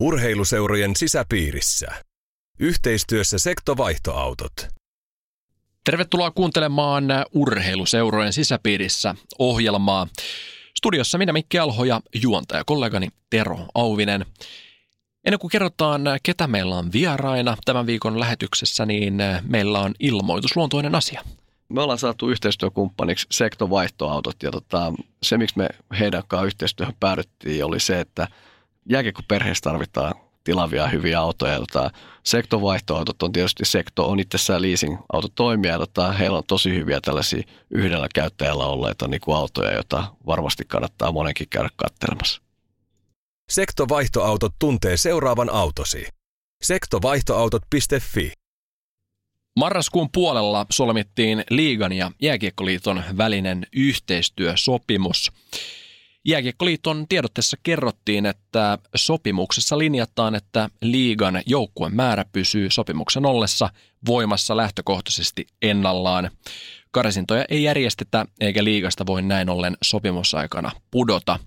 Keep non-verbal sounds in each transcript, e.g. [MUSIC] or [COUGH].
Urheiluseurojen sisäpiirissä. Yhteistyössä Sektovaihtoautot. Tervetuloa kuuntelemaan Urheiluseurojen sisäpiirissä ohjelmaa. Studiossa minä Mikki Alho ja juontaja kollegani Tero Auvinen. Ennen kuin kerrotaan, ketä meillä on vieraina tämän viikon lähetyksessä, niin meillä on ilmoitusluontoinen asia. Me ollaan saatu yhteistyökumppaniksi Sektovaihtoautot ja tota, se, miksi me heidän kanssaan yhteistyöhön päädyttiin, oli se, että jääkiekko-perheessä tarvitaan tilavia hyviä autoja. Tota, sektovaihtoautot on tietysti Sekto on itsessään leasing-autotoimija. Tota, heillä on tosi hyviä tällaisia yhdellä käyttäjällä olleita niin kuin autoja, joita varmasti kannattaa monenkin käydä katselemassa. Sektovaihtoautot tuntee seuraavan autosi. Sektovaihtoautot.fi Marraskuun puolella solmittiin Liigan ja Jääkiekkoliiton välinen yhteistyösopimus. Jääkiekkoliiton tiedotteessa kerrottiin, että sopimuksessa linjataan, että liigan joukkueen määrä pysyy sopimuksen ollessa voimassa lähtökohtaisesti ennallaan. Karsintoja ei järjestetä eikä liigasta voi näin ollen sopimusaikana pudota.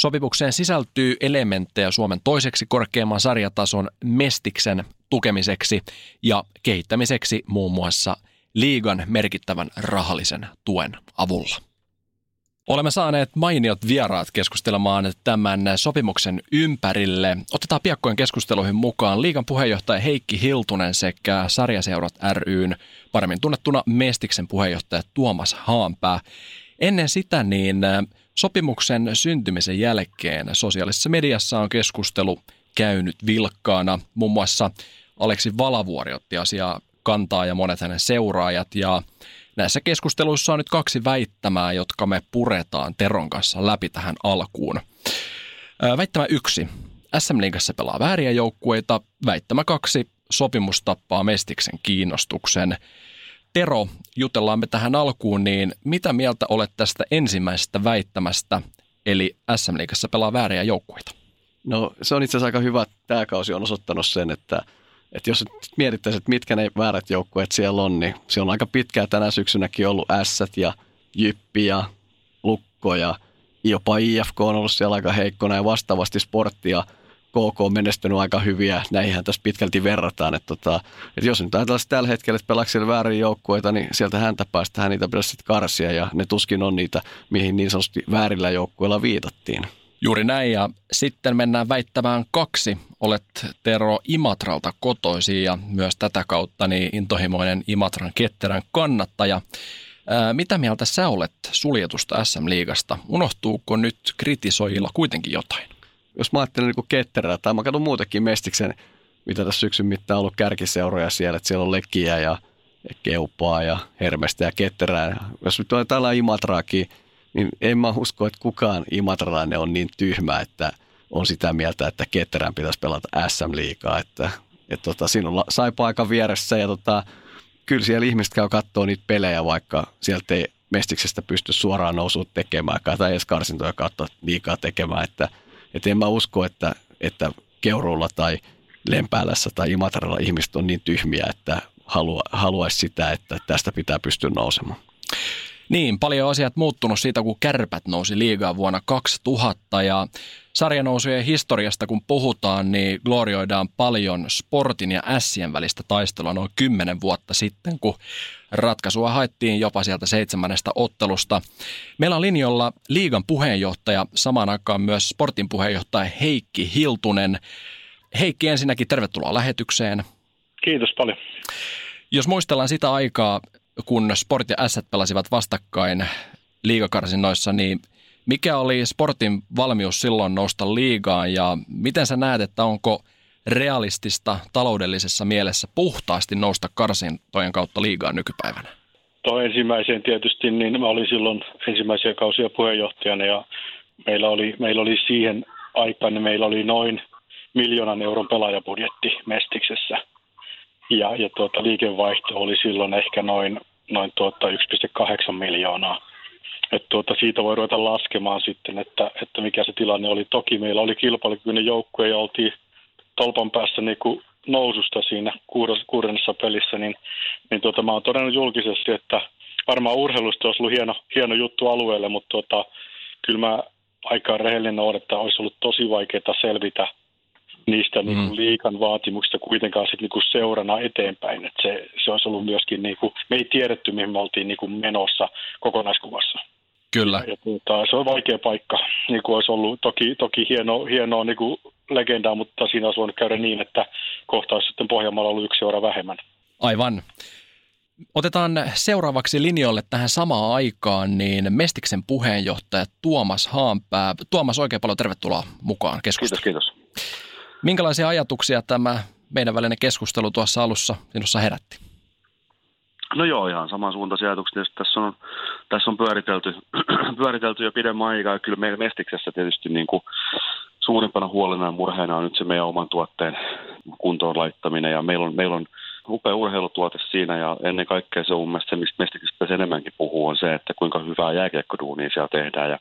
Sopimukseen sisältyy elementtejä Suomen toiseksi korkeamman sarjatason mestiksen tukemiseksi ja kehittämiseksi muun muassa liigan merkittävän rahallisen tuen avulla. Olemme saaneet mainiot vieraat keskustelemaan tämän sopimuksen ympärille. Otetaan piakkojen keskusteluihin mukaan liigan puheenjohtaja Heikki Hiltunen sekä Sarjaseurat ryn paremmin tunnettuna Mestiksen puheenjohtaja Tuomas Haanpää. Ennen sitä niin sopimuksen syntymisen jälkeen sosiaalisessa mediassa on keskustelu käynyt vilkkaana. Muun muassa Aleksi Valavuori otti asiaa kantaa ja monet hänen seuraajat ja Näissä keskusteluissa on nyt kaksi väittämää, jotka me puretaan Teron kanssa läpi tähän alkuun. Väittämä yksi. SM Liigassa pelaa vääriä joukkueita. Väittämä kaksi. Sopimus tappaa Mestiksen kiinnostuksen. Tero, jutellaan me tähän alkuun, niin mitä mieltä olet tästä ensimmäisestä väittämästä, eli SM Liigassa pelaa vääriä joukkueita? No se on itse asiassa aika hyvä. Tämä kausi on osoittanut sen, että – että jos mietittäisiin, että mitkä ne väärät joukkueet siellä on, niin se on aika pitkään tänä syksynäkin ollut Ässät ja Jyppi ja Lukko ja jopa IFK on ollut siellä aika heikkona ja vastaavasti sporttia KK on menestynyt aika hyviä. Näihin tässä pitkälti verrataan. Että, tota, että jos nyt ajatellaan tällä hetkellä, että pelaako siellä väärin joukkueita, niin sieltä häntä päästään niitä pitäisi sitten karsia ja ne tuskin on niitä, mihin niin sanotusti väärillä joukkueilla viitattiin. Juuri näin ja sitten mennään väittämään kaksi. Olet Tero Imatralta kotoisin ja myös tätä kautta niin intohimoinen Imatran ketterän kannattaja. Ää, mitä mieltä sä olet suljetusta SM-liigasta? Unohtuuko nyt kritisoijilla kuitenkin jotain? Jos mä ajattelen niin ketterää, tai mä katson muutenkin Mestiksen, mitä tässä syksyn mittaan on ollut kärkiseuroja siellä, että siellä on Lekkiä ja Keupaa ja Hermestä ja Ketterää. Jos nyt on tällä Imatraakin, niin en mä usko, että kukaan imatralainen on niin tyhmä, että on sitä mieltä, että Ketterän pitäisi pelata SM-liigaa. Että, et tota, siinä on saipa aika vieressä ja tota, kyllä siellä ihmiset käy katsoa niitä pelejä, vaikka sieltä ei Mestiksestä pysty suoraan nousuun tekemään tai edes karsintoja kautta liikaa tekemään. Että, et en mä usko, että, että Keuruulla tai Lempäälässä tai Imatralla ihmiset on niin tyhmiä, että halua, haluaisi sitä, että tästä pitää pystyä nousemaan. Niin, paljon asiat muuttunut siitä, kun kärpät nousi liigaa vuonna 2000 ja sarjanousujen historiasta kun puhutaan, niin glorioidaan paljon sportin ja ässien välistä taistelua noin kymmenen vuotta sitten, kun ratkaisua haettiin jopa sieltä seitsemännestä ottelusta. Meillä on linjolla liigan puheenjohtaja, samaan aikaan myös sportin puheenjohtaja Heikki Hiltunen. Heikki, ensinnäkin tervetuloa lähetykseen. Kiitos paljon. Jos muistellaan sitä aikaa, kun Sport ja S pelasivat vastakkain liigakarsinnoissa, niin mikä oli Sportin valmius silloin nousta liigaan ja miten sä näet, että onko realistista taloudellisessa mielessä puhtaasti nousta karsintojen kautta liigaan nykypäivänä? Tuo ensimmäiseen tietysti, niin mä olin silloin ensimmäisiä kausia puheenjohtajana ja meillä oli, meillä oli siihen aikaan, niin meillä oli noin miljoonan euron pelaajabudjetti Mestiksessä – ja, ja tuota, liikevaihto oli silloin ehkä noin, noin tuota 1,8 miljoonaa. Et tuota, siitä voi ruveta laskemaan sitten, että, että mikä se tilanne oli. Toki meillä oli kilpailukykyinen joukkue ja oltiin tolpan päässä niin kuin noususta siinä kuudennessa pelissä, niin, niin tuota, mä oon todennut julkisesti, että varmaan urheilusta olisi ollut hieno, hieno juttu alueelle, mutta tuota, kyllä mä aika rehellinen olen, että olisi ollut tosi vaikeaa selvitä niistä mm. niin kuin liikan vaatimuksista kuitenkaan sit niin kuin seurana eteenpäin. Et se, se olisi ollut myöskin, niin kuin, me ei tiedetty, mihin me oltiin niin kuin menossa kokonaiskuvassa. Kyllä. Ja, tuota, se on vaikea paikka, niin kuin olisi ollut toki, toki hieno, hienoa niin kuin legendaa, mutta siinä olisi voinut käydä niin, että kohta olisi sitten Pohjanmaalla ollut yksi seura vähemmän. Aivan. Otetaan seuraavaksi linjoille tähän samaan aikaan niin Mestiksen puheenjohtaja Tuomas Haanpää. Tuomas, oikein paljon tervetuloa mukaan keskusteluun. Kiitos, kiitos. Minkälaisia ajatuksia tämä meidän välinen keskustelu tuossa alussa sinussa herätti? No joo, ihan samansuuntaisia ajatuksia. Tässä on, tässä on pyöritelty, [CLEARS THROAT] pyöritelty jo pidemmän aikaa. Kyllä meillä Mestiksessä tietysti niin kuin suurimpana huolena ja murheena on nyt se meidän oman tuotteen kuntoon laittaminen. Ja meillä on, meillä on upea urheilutuote siinä ja ennen kaikkea se on mun mielestä se, mistä Mestiksessä enemmänkin puhuu, on se, että kuinka hyvää jääkiekkoduunia siellä tehdään ja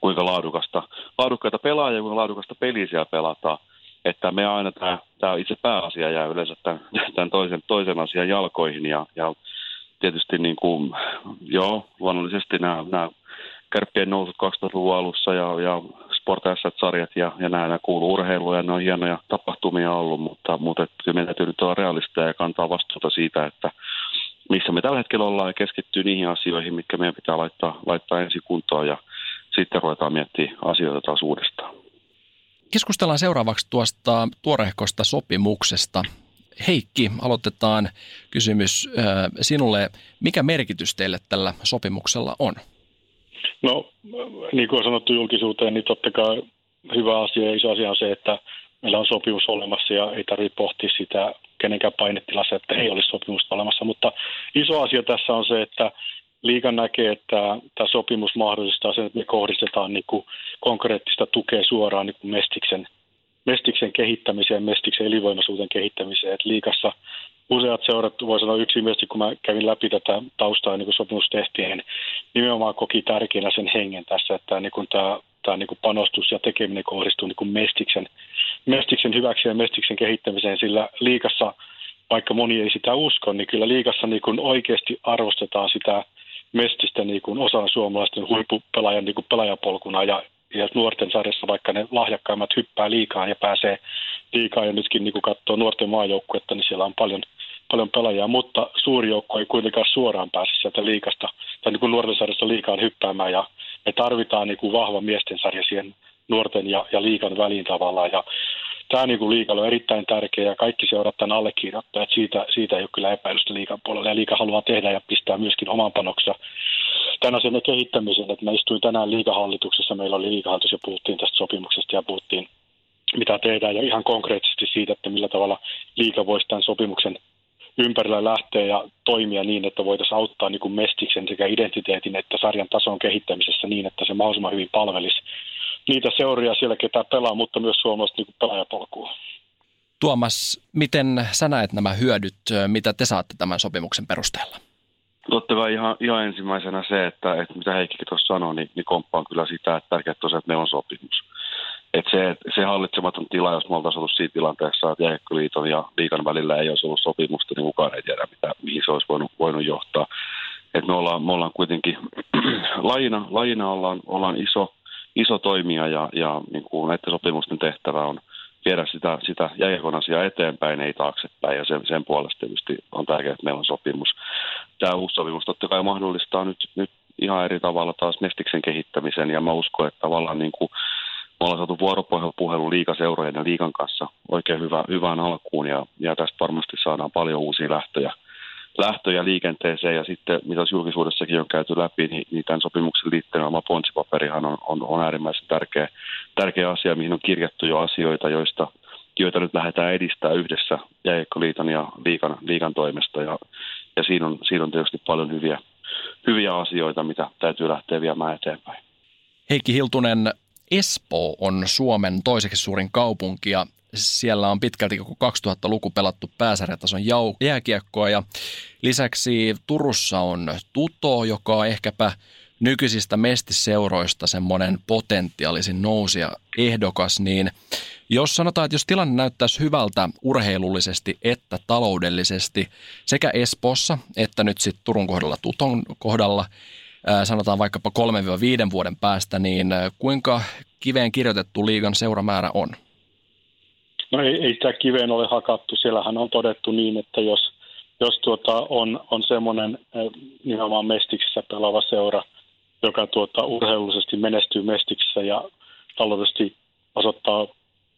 kuinka laadukasta, laadukkaita pelaajia ja kuinka laadukasta peliä siellä pelataan. Että me aina tämä, itse pääasia jää yleensä tämän, tämän toisen, toisen asian jalkoihin ja, ja tietysti niin kuin, joo, luonnollisesti nämä, nämä kärppien nousut 2000-luvun alussa ja, ja Sport sarjat ja, ja nämä, nämä kuuluu urheiluun ja ne on hienoja tapahtumia ollut, mutta, mutta kyllä meidän täytyy nyt olla realisteja ja kantaa vastuuta siitä, että missä me tällä hetkellä ollaan ja keskittyy niihin asioihin, mitkä meidän pitää laittaa, laittaa ensi kuntoon ja sitten ruvetaan miettimään asioita taas uudestaan. Keskustellaan seuraavaksi tuosta tuorehkosta sopimuksesta. Heikki, aloitetaan kysymys sinulle. Mikä merkitys teille tällä sopimuksella on? No, niin kuin on sanottu julkisuuteen, niin totta kai hyvä asia ja iso asia on se, että meillä on sopimus olemassa ja ei tarvitse pohtia sitä kenenkään painetilassa, että ei olisi sopimusta olemassa. Mutta iso asia tässä on se, että liika näkee, että tämä sopimus mahdollistaa sen, että me kohdistetaan niin kuin konkreettista tukea suoraan niin kuin Mestiksen, Mestiksen kehittämiseen, Mestiksen elinvoimaisuuden kehittämiseen. Et liikassa useat seurat, voi sanoa yksimielisesti, kun mä kävin läpi tätä taustaa, niin kuin sopimus tehtiin, niin nimenomaan koki tärkeänä sen hengen tässä, että niin kuin tämä, tämä niin kuin panostus ja tekeminen kohdistuu niin kuin mestiksen, mestiksen hyväksi ja mestiksen kehittämiseen, sillä liikassa, vaikka moni ei sitä usko, niin kyllä liikassa niin kuin oikeasti arvostetaan sitä mestistä niin kuin osana suomalaisten huippupelaajan niin kuin pelaajapolkuna ja ja nuorten sarjassa, vaikka ne lahjakkaimmat hyppää liikaa ja pääsee liikaa ja nytkin niin kuin katsoo nuorten maajoukkuetta, niin siellä on paljon, paljon pelaajia, mutta suuri joukko ei kuitenkaan suoraan pääse sieltä liikasta tai niin kuin nuorten sarjassa liikaan hyppäämään. Ja me tarvitaan niin kuin vahva miesten sarja siihen nuorten ja, ja liikan väliin tavallaan. Ja tämä niin kuin liikalla on erittäin tärkeä ja kaikki seurat tämän allekirjoittajat, siitä, siitä ei ole kyllä epäilystä liikan puolella. Ja liika haluaa tehdä ja pistää myöskin oman panoksensa tämän asian kehittämiseen, että mä istuin tänään liikahallituksessa, meillä oli liikahallitus ja puhuttiin tästä sopimuksesta ja puhuttiin mitä tehdään ja ihan konkreettisesti siitä, että millä tavalla liika voisi tämän sopimuksen ympärillä lähteä ja toimia niin, että voitaisiin auttaa niin kuin mestiksen sekä identiteetin että sarjan tason kehittämisessä niin, että se mahdollisimman hyvin palvelisi niitä seuria siellä, ketä pelaa, mutta myös suomalaista niin pelaajapolkua. Tuomas, miten sä näet nämä hyödyt, mitä te saatte tämän sopimuksen perusteella? Totta kai ihan, ihan ensimmäisenä se, että, että mitä Heikkikin tuossa sanoi, niin, niin komppaan kyllä sitä, että tärkeää tosiaan, että meillä on sopimus. Että se, se hallitsematon tila, jos me oltaisiin ollut siinä tilanteessa, että Jääkköliiton ja liikan välillä ei olisi ollut sopimusta, niin kukaan ei tiedä, mitä, mihin se olisi voinut, voinut johtaa. Et me, ollaan, me ollaan kuitenkin, [CLEARS THROAT] lajina, lajina ollaan, ollaan iso, iso toimija ja, ja niin kuin näiden sopimusten tehtävä on viedä sitä, sitä jääkiekon asiaa eteenpäin, ei taaksepäin. Ja sen, sen puolesta tietysti on tärkeää, että meillä on sopimus. Tämä uusi sopimus totta kai mahdollistaa nyt, nyt ihan eri tavalla taas Mestiksen kehittämisen. Ja mä uskon, että tavallaan niin kuin me ollaan saatu vuoropuhelu liikaseurojen ja liikan kanssa oikein hyvä, hyvään alkuun. Ja, ja tästä varmasti saadaan paljon uusia lähtöjä lähtöjä liikenteeseen ja sitten mitä julkisuudessakin on käyty läpi, niin, niin tämän sopimuksen liittyen oma ponsipaperihan on, on, on äärimmäisen tärkeä, tärkeä asia, mihin on kirjattu jo asioita, joista, joita nyt lähdetään edistää yhdessä Jääkköliiton ja liikan, liikan toimesta ja, ja siinä, on, siinä on tietysti paljon hyviä, hyviä asioita, mitä täytyy lähteä viemään eteenpäin. Heikki Hiltunen, Espoo on Suomen toiseksi suurin kaupunki ja siellä on pitkälti koko 2000-luku pelattu pääsarjatason jääkiekkoa ja lisäksi Turussa on Tuto, joka on ehkäpä nykyisistä mestiseuroista semmoinen potentiaalisin nousia ehdokas, niin jos sanotaan, että jos tilanne näyttäisi hyvältä urheilullisesti että taloudellisesti sekä Espossa että nyt sitten Turun kohdalla Tuton kohdalla, sanotaan vaikkapa 3-5 vuoden päästä, niin kuinka kiveen kirjoitettu liigan seuramäärä on? No ei, ei sitä kiveen ole hakattu. Siellähän on todettu niin, että jos, jos tuota on, on semmoinen nimenomaan Mestiksessä pelaava seura, joka tuota, urheilullisesti menestyy Mestiksessä ja taloudellisesti osoittaa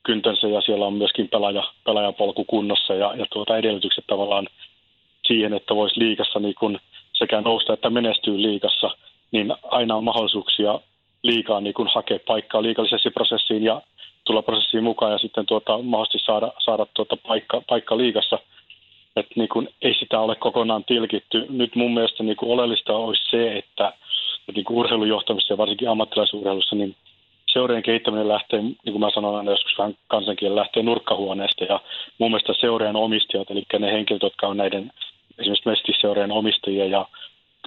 kyntänsä ja siellä on myöskin pelaaja, pelaajapolku kunnossa ja, ja tuota edellytykset tavallaan siihen, että voisi liikassa niin kun sekä nousta että menestyy liikassa, niin aina on mahdollisuuksia liikaa niin kun hakea paikkaa liikallisesti ja tulla prosessiin mukaan ja sitten tuota, mahdollisesti saada, saada tuota paikka, paikka liikassa. Et niin kun ei sitä ole kokonaan tilkitty. Nyt mun mielestä niin kun oleellista olisi se, että, että niin urheilujohtamisessa ja varsinkin ammattilaisurheilussa, niin seurien kehittäminen lähtee, niin kuin mä sanon aina joskus vähän kansankielen, lähtee nurkkahuoneesta ja mun mielestä seurien omistajat, eli ne henkilöt, jotka on näiden esimerkiksi mestisseurien omistajia ja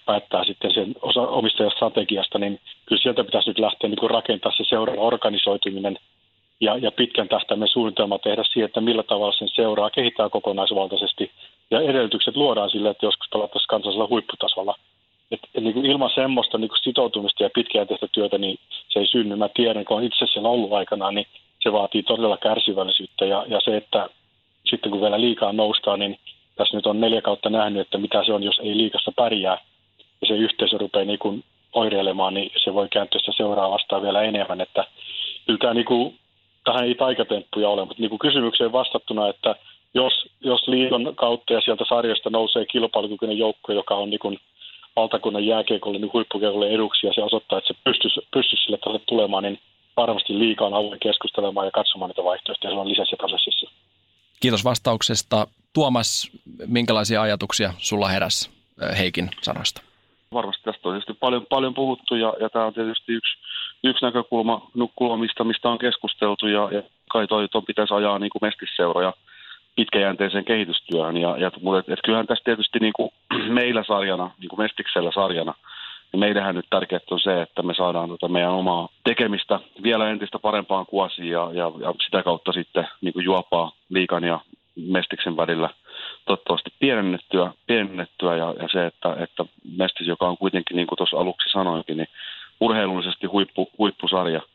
päättää sitten sen osa omistajan strategiasta, niin kyllä sieltä pitäisi nyt lähteä niin kuin rakentaa se seuran organisoituminen ja, ja pitkän tähtäimen suunnitelma tehdä siihen, että millä tavalla sen seuraa kehittää kokonaisvaltaisesti ja edellytykset luodaan sille, että joskus pelattaisiin kansallisella huipputasolla – et, et niin kuin ilman semmoista niin kuin sitoutumista ja pitkäjänteistä työtä, niin se ei synny. Mä tiedän, kun olen itse siellä ollut aikanaan, niin se vaatii todella kärsivällisyyttä. Ja, ja se, että sitten kun vielä liikaa noustaa, niin tässä nyt on neljä kautta nähnyt, että mitä se on, jos ei liikassa pärjää. Ja se yhteisö rupeaa niin kuin oireilemaan, niin se voi kääntyä sitä seuraa vastaan vielä enemmän. Että kyllä tämä niin kuin, tähän ei taikatemppuja ole, mutta niin kuin kysymykseen vastattuna, että jos, jos liiton kautta ja sieltä sarjasta nousee kilpailukykyinen joukko, joka on niin kuin valtakunnan jääkiekolle niin huippukiekolle eduksi ja se osoittaa, että se pystyisi, pystyisi sille tasolle tulemaan, niin varmasti liikaa on avoin keskustelemaan ja katsomaan niitä vaihtoehtoja silloin lisässä prosessissa. Kiitos vastauksesta. Tuomas, minkälaisia ajatuksia sulla heräsi Heikin sanoista? Varmasti tästä on tietysti paljon, paljon puhuttu ja, ja tämä on tietysti yksi, yksi näkökulma, kulmista, mistä on keskusteltu ja, ja kai toi, toi pitäisi ajaa niin kuin mestisseuroja – pitkäjänteiseen kehitystyöhön. Ja, ja, mutta et, et kyllähän tässä tietysti niin kuin [CLEARS THROAT] meillä sarjana, niin kuin Mestiksellä sarjana, niin meidähän nyt tärkeää on se, että me saadaan tota meidän omaa tekemistä vielä entistä parempaan kuosiin ja, ja, ja sitä kautta sitten niin kuin juopaa liikan ja Mestiksen välillä toivottavasti pienennettyä, pienennettyä ja, ja se, että, että Mestis, joka on kuitenkin, niin kuin tuossa aluksi sanoinkin, niin urheilullisesti huippu, huippusarja –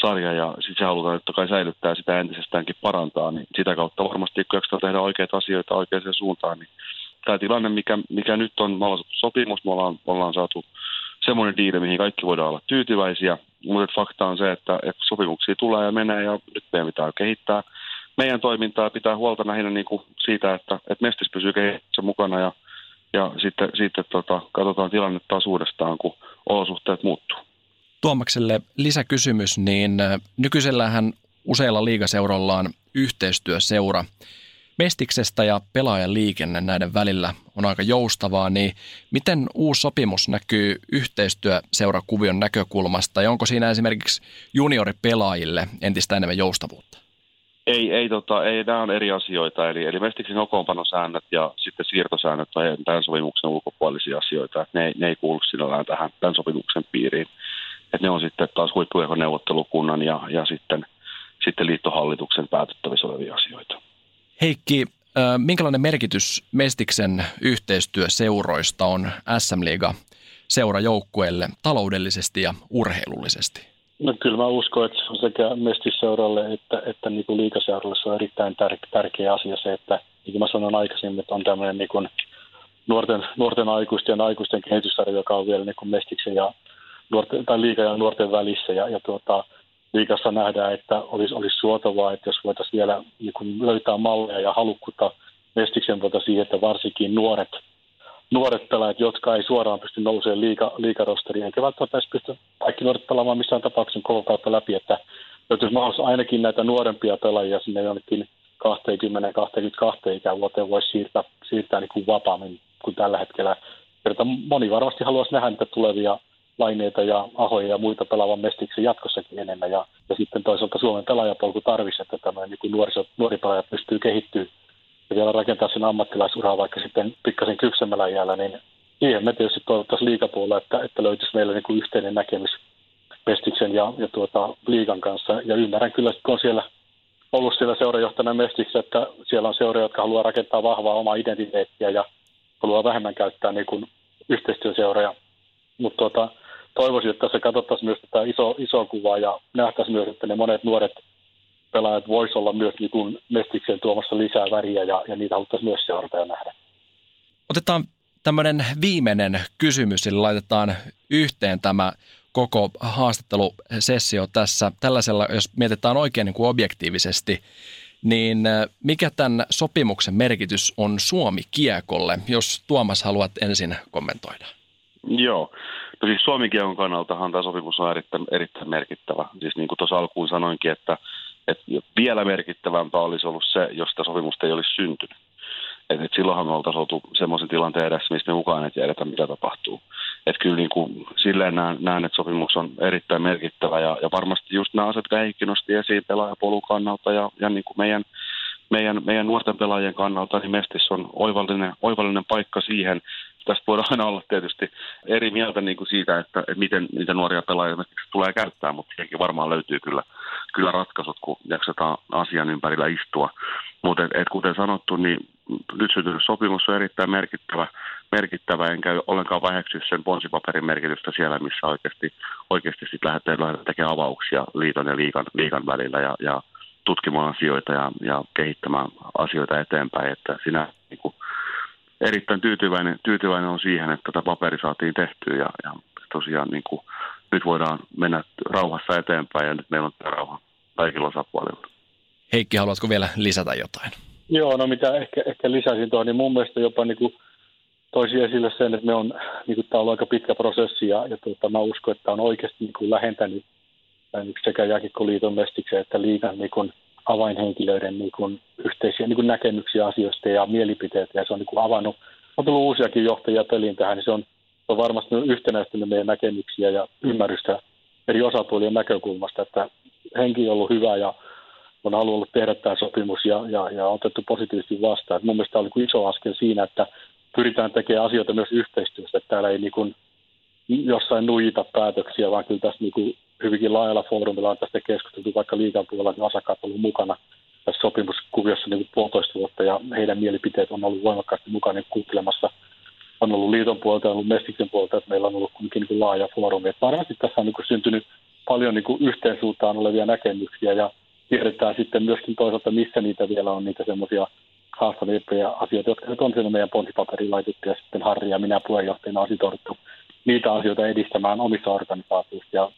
sarja ja sitten se halutaan totta kai säilyttää sitä entisestäänkin parantaa, niin sitä kautta varmasti kun tehdä oikeita asioita oikeaan suuntaan, niin tämä tilanne, mikä, mikä nyt on, me ollaan saatu sopimus, me ollaan, me ollaan saatu semmoinen diili, mihin kaikki voidaan olla tyytyväisiä, mutta fakta on se, että, että sopimuksia tulee ja menee ja nyt meidän pitää kehittää meidän toimintaa pitää huolta lähinnä niin kuin siitä, että, että Mestis pysyy kehityksessä mukana ja, ja sitten, sitten tota, katsotaan tilannetta taas uudestaan, kun olosuhteet muuttuu. Tuomakselle lisäkysymys, niin äh, nykyisellähän useilla liigaseuroilla on yhteistyöseura. Mestiksestä ja pelaajan liikenne näiden välillä on aika joustavaa, niin miten uusi sopimus näkyy yhteistyöseurakuvion näkökulmasta ja onko siinä esimerkiksi junioripelaajille entistä enemmän joustavuutta? Ei, ei, tota, ei nämä on eri asioita. Eli, eli Mestiksen kokoonpanosäännöt ja sitten siirtosäännöt on tämän sopimuksen ulkopuolisia asioita. Ne, ne ei kuulu sinällään tähän tämän sopimuksen piiriin että ne on sitten taas huippuekoneuvottelukunnan ja, ja sitten, sitten liittohallituksen päätettävissä olevia asioita. Heikki, minkälainen merkitys Mestiksen yhteistyöseuroista on SM Liiga seurajoukkueelle taloudellisesti ja urheilullisesti? No kyllä mä uskon, että se on sekä Mestisseuralle että, että niin kuin liikaseuralle se on erittäin tär- tärkeä asia se, että niin kuin mä sanoin aikaisemmin, että on tämmöinen niin kuin nuorten, nuorten aikuisten ja aikuisten kehityssarja, joka on vielä niin kuin Mestiksen ja nuorten, tai liiga ja nuorten välissä. Ja, ja tuota, liikassa nähdään, että olisi, olisi suotavaa, että jos voitaisiin vielä niin löytää malleja ja halukkuutta mestiksen vuota siihen, että varsinkin nuoret, nuoret pelaajat, jotka ei suoraan pysty nousemaan liiga, liigarosteriin, eikä välttämättä edes pysty kaikki nuoret pelaamaan missään tapauksessa koko kautta läpi, että löytyisi mahdollisuus ainakin näitä nuorempia pelaajia sinne jonnekin 20-22 ikävuoteen voisi siirtää, siirtää niin kuin vapaammin kuin tällä hetkellä. Moni varmasti haluaisi nähdä niitä tulevia laineita ja ahoja ja muita pelaavan mestiksi jatkossakin enemmän. Ja, ja sitten toisaalta Suomen pelaajapolku tarvisi, että tämä niin nuori pelaaja pystyy kehittyä ja vielä rakentaa sen ammattilaisuraa vaikka sitten pikkasen kypsemmällä iällä, niin siihen me tietysti toivottaisiin liikapuolella, että, että löytyisi meillä niin kuin yhteinen näkemys Mestiksen ja, ja tuota, liigan kanssa. Ja ymmärrän kyllä, kun on siellä ollut siellä seurajohtajana Mestiksessä, että siellä on seuroja, jotka haluaa rakentaa vahvaa omaa identiteettiä ja haluaa vähemmän käyttää niin kuin yhteistyöseuroja. Mutta tuota, toivoisin, että tässä katsottaisiin myös tätä iso, iso kuvaa ja nähtäisiin myös, että ne monet nuoret pelaajat vois olla myös niin kuin Mestikseen tuomassa lisää väriä ja, ja niitä haluttaisiin myös seurata ja nähdä. Otetaan tämmöinen viimeinen kysymys, eli laitetaan yhteen tämä koko haastattelusessio tässä tällaisella, jos mietitään oikein niin kuin objektiivisesti, niin äh, mikä tämän sopimuksen merkitys on Suomi-kiekolle, jos Tuomas haluat ensin kommentoida? Joo. No siis Suomi-kiekon kannaltahan tämä sopimus on erittäin, erittäin merkittävä. Siis niin kuin tuossa alkuun sanoinkin, että, että vielä merkittävämpää olisi ollut se, jos tämä sopimusta ei olisi syntynyt. Et, et silloinhan me oltaisiin oltu semmoisen tilanteen edessä, mistä me mukaan ei tiedetä, mitä tapahtuu. Et kyllä niin kuin, silleen näen, näen, että sopimus on erittäin merkittävä ja, ja varmasti just nämä asiat, jotka Heikki nosti esiin pelaajapolun kannalta ja, ja niin kuin meidän, meidän, meidän nuorten pelaajien kannalta, niin Mestis on oivallinen, oivallinen paikka siihen. Tästä voidaan aina olla tietysti eri mieltä niin kuin siitä, että, miten niitä nuoria pelaajia tulee käyttää, mutta siihenkin varmaan löytyy kyllä, kyllä ratkaisut, kun jaksetaan asian ympärillä istua. Mutta et, et kuten sanottu, niin nyt syntynyt sopimus on erittäin merkittävä, merkittävä enkä ollenkaan väheksy sen ponsipaperin merkitystä siellä, missä oikeasti, oikeasti sit lähdetään, lähdetään tekemään avauksia liiton ja liikan, liikan välillä ja, ja tutkimaan asioita ja, ja kehittämään asioita eteenpäin. Että sinä niin kuin, erittäin tyytyväinen, tyytyväinen on siihen, että tätä paperi saatiin tehtyä ja, ja tosiaan niin kuin, nyt voidaan mennä rauhassa eteenpäin ja nyt meillä on tämä rauha kaikilla osapuolilla. Heikki, haluatko vielä lisätä jotain? Joo, no mitä ehkä, ehkä lisäsin tuohon, niin mun mielestä jopa niin kuin toisi esille sen, että me on, niin kuin, tämä on aika pitkä prosessi ja, ja tuota, mä uskon, että tämä on oikeasti niin kuin lähentänyt sekä Jääkikkoliiton mestiksen että liikan niin kuin, avainhenkilöiden niin kuin, yhteisiä niin kuin näkemyksiä asioista ja mielipiteitä ja se on niin kuin, avannut, on tullut uusiakin johtajia peliin tähän, niin se on, on varmasti yhtenäistynyt meidän näkemyksiä ja ymmärrystä eri osapuolien näkökulmasta, että henki on ollut hyvä ja on halunnut tehdä tämä sopimus ja, ja, ja otettu positiivisesti vastaan. Mun mielestä tämä oli iso askel siinä, että pyritään tekemään asioita myös yhteistyössä, että täällä ei niin kuin jossain nuijita päätöksiä, vaan kyllä tässä niin kuin hyvinkin laajalla foorumilla on tästä keskusteltu, vaikka liikan puolella niin osakkaat on ollut mukana tässä sopimuskuviossa niin puolitoista vuotta ja heidän mielipiteet on ollut voimakkaasti mukana kuuntelemassa. On ollut liiton puolta ja ollut Mestiksen puolta, että meillä on ollut kuitenkin niin laaja foorumi. Että varmasti tässä on niin kuin syntynyt paljon niin kuin yhteen suuntaan olevia näkemyksiä ja tiedetään sitten myöskin toisaalta, missä niitä vielä on niitä semmoisia haastavimpia asioita, jotka nyt on siinä meidän ponsipaperilla laitettu ja sitten Harri ja minä puheenjohtajana on sitouduttu niitä asioita edistämään omissa organisaatioissa. Ja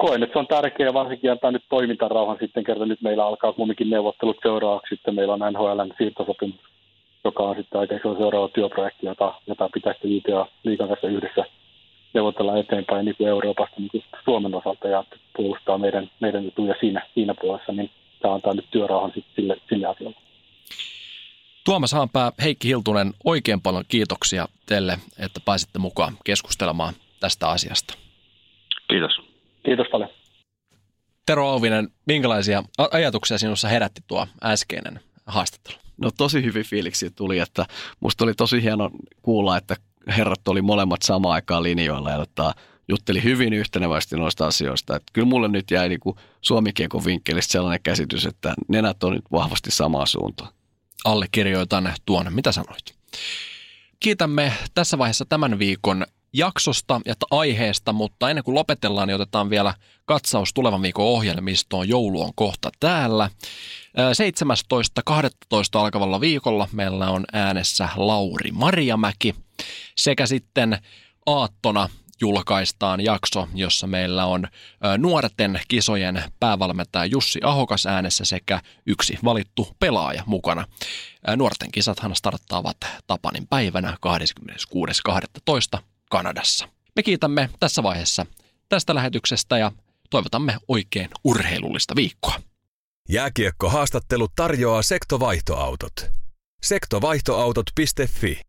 koen, että se on tärkeää varsinkin antaa nyt toimintarauhan sitten kerta nyt meillä alkaa kumminkin neuvottelut seuraavaksi. Sitten meillä on NHLn siirtosopimus, joka on sitten aika seuraava työprojekti, jota, jota pitäisi liikaa liikan kanssa yhdessä neuvotella eteenpäin niin kuin Euroopasta niin kuin Suomen osalta ja puolustaa meidän, meidän etuja siinä, siinä puolessa, niin tämä antaa nyt työrauhan sitten sille, sille asialle. Tuomas Haanpää, Heikki Hiltunen, oikein paljon kiitoksia teille, että pääsitte mukaan keskustelemaan tästä asiasta. Kiitos. Kiitos paljon. Tero Auvinen, minkälaisia ajatuksia sinussa herätti tuo äskeinen haastattelu? No tosi hyvin fiiliksi tuli, että musta oli tosi hieno kuulla, että herrat oli molemmat samaan aikaan linjoilla ja tota, jutteli hyvin yhtenevästi noista asioista. Et kyllä mulle nyt jäi niinku suomikiekon vinkkelistä sellainen käsitys, että nenät on nyt vahvasti samaa suuntaan. Allekirjoitan tuon, mitä sanoit. Kiitämme tässä vaiheessa tämän viikon jaksosta ja aiheesta, mutta ennen kuin lopetellaan, niin otetaan vielä katsaus tulevan viikon ohjelmistoon. Joulu on kohta täällä. 17.12. alkavalla viikolla meillä on äänessä Lauri Marjamäki sekä sitten aattona julkaistaan jakso, jossa meillä on nuorten kisojen päävalmentaja Jussi Ahokas äänessä sekä yksi valittu pelaaja mukana. Nuorten kisathan starttaavat Tapanin päivänä 26.12. Kanadassa. Me kiitämme tässä vaiheessa tästä lähetyksestä ja toivotamme oikein urheilullista viikkoa. Jääkiekko-haastattelu tarjoaa sektovaihtoautot. Sektovaihtoautot.fi